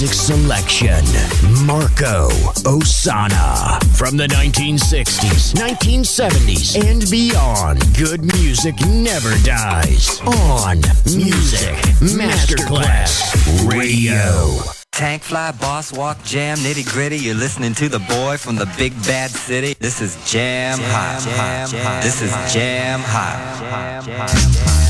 Music selection Marco Ossanna. From the 1960s, 1970s, and beyond, good music never dies. On Music Masterclass Radio. Tank fly, boss walk, jam, nitty gritty. You're listening to the boy from the big bad city. This is Jam, Hot. This is Jam Hot.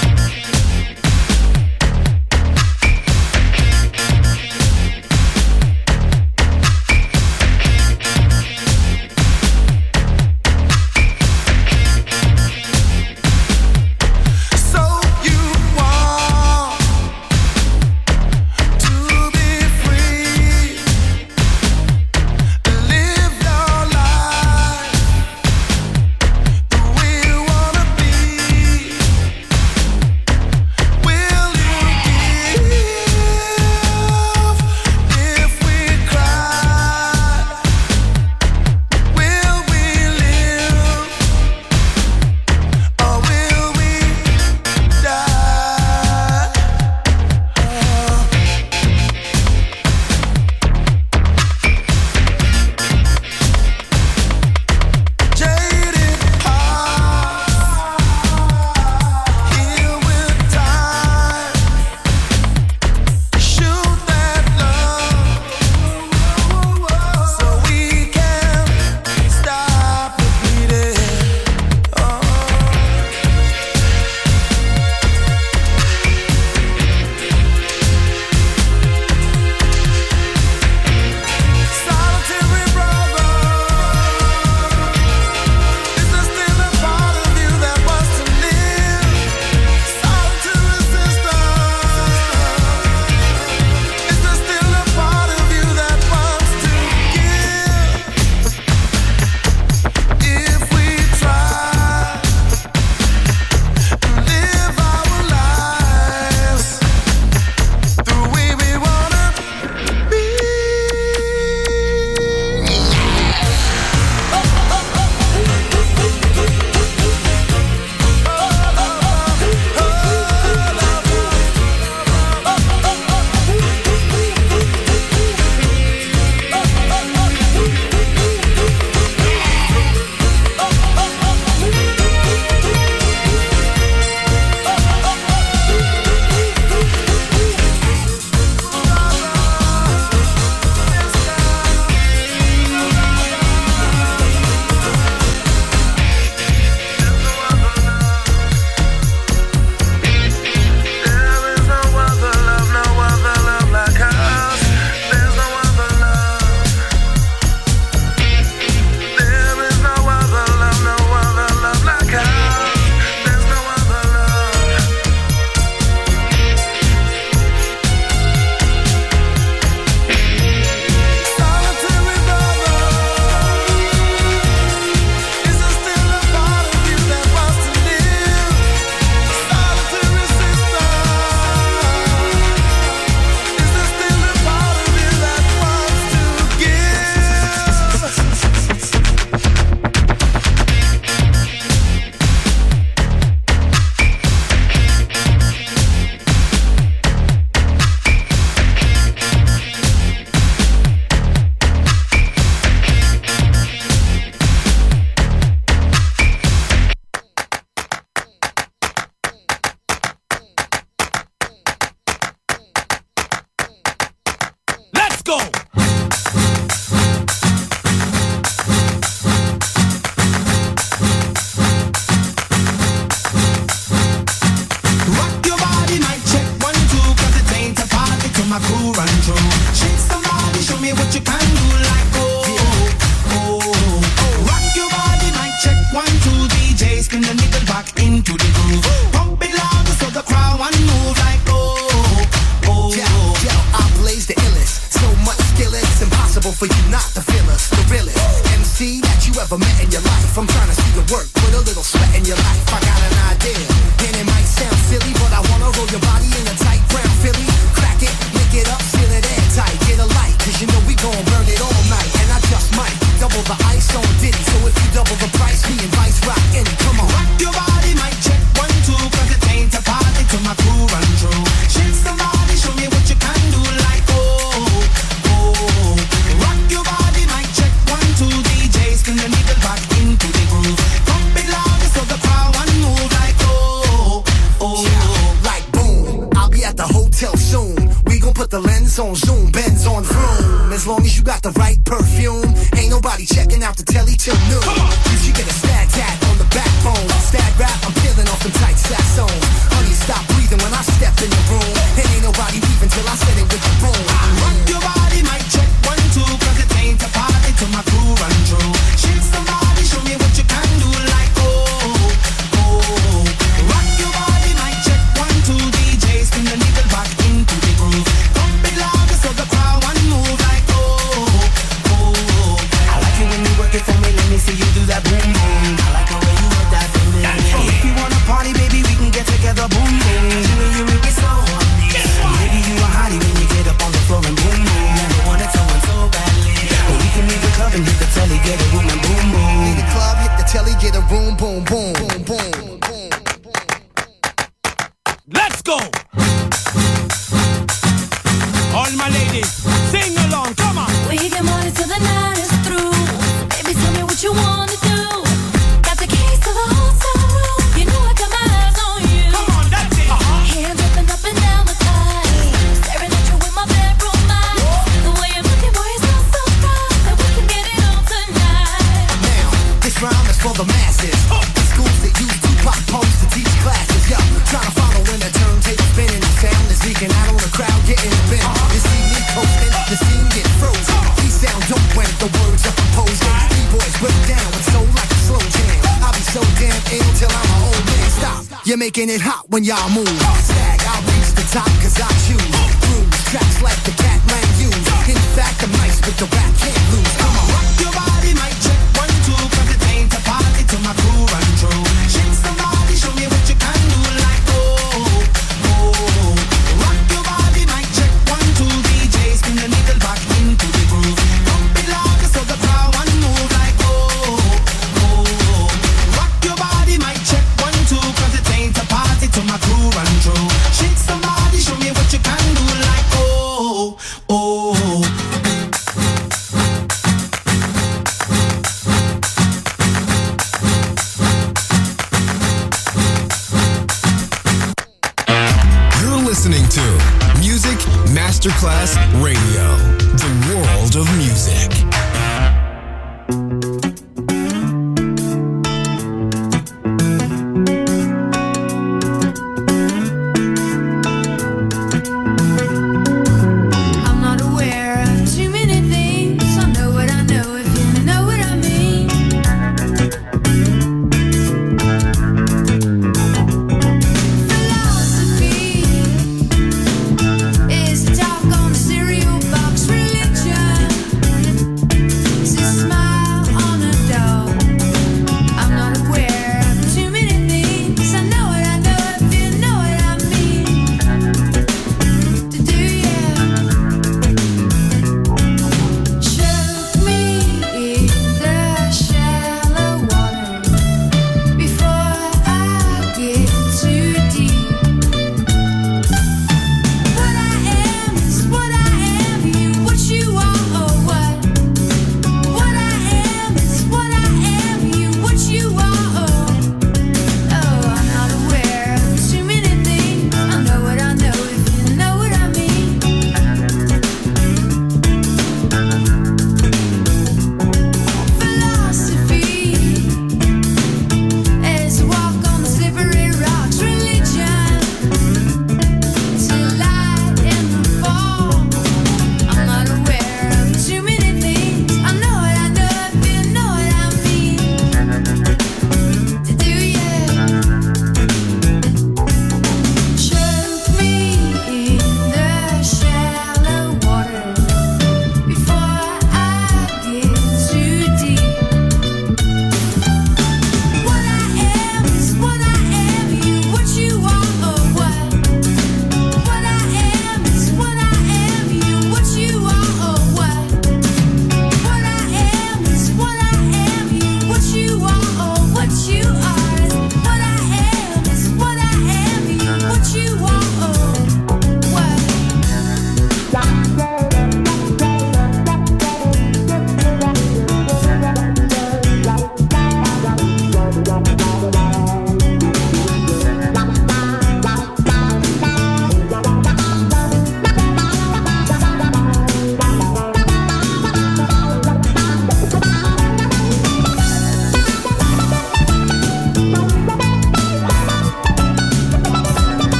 Perfume. Ain't nobody checking out the telly till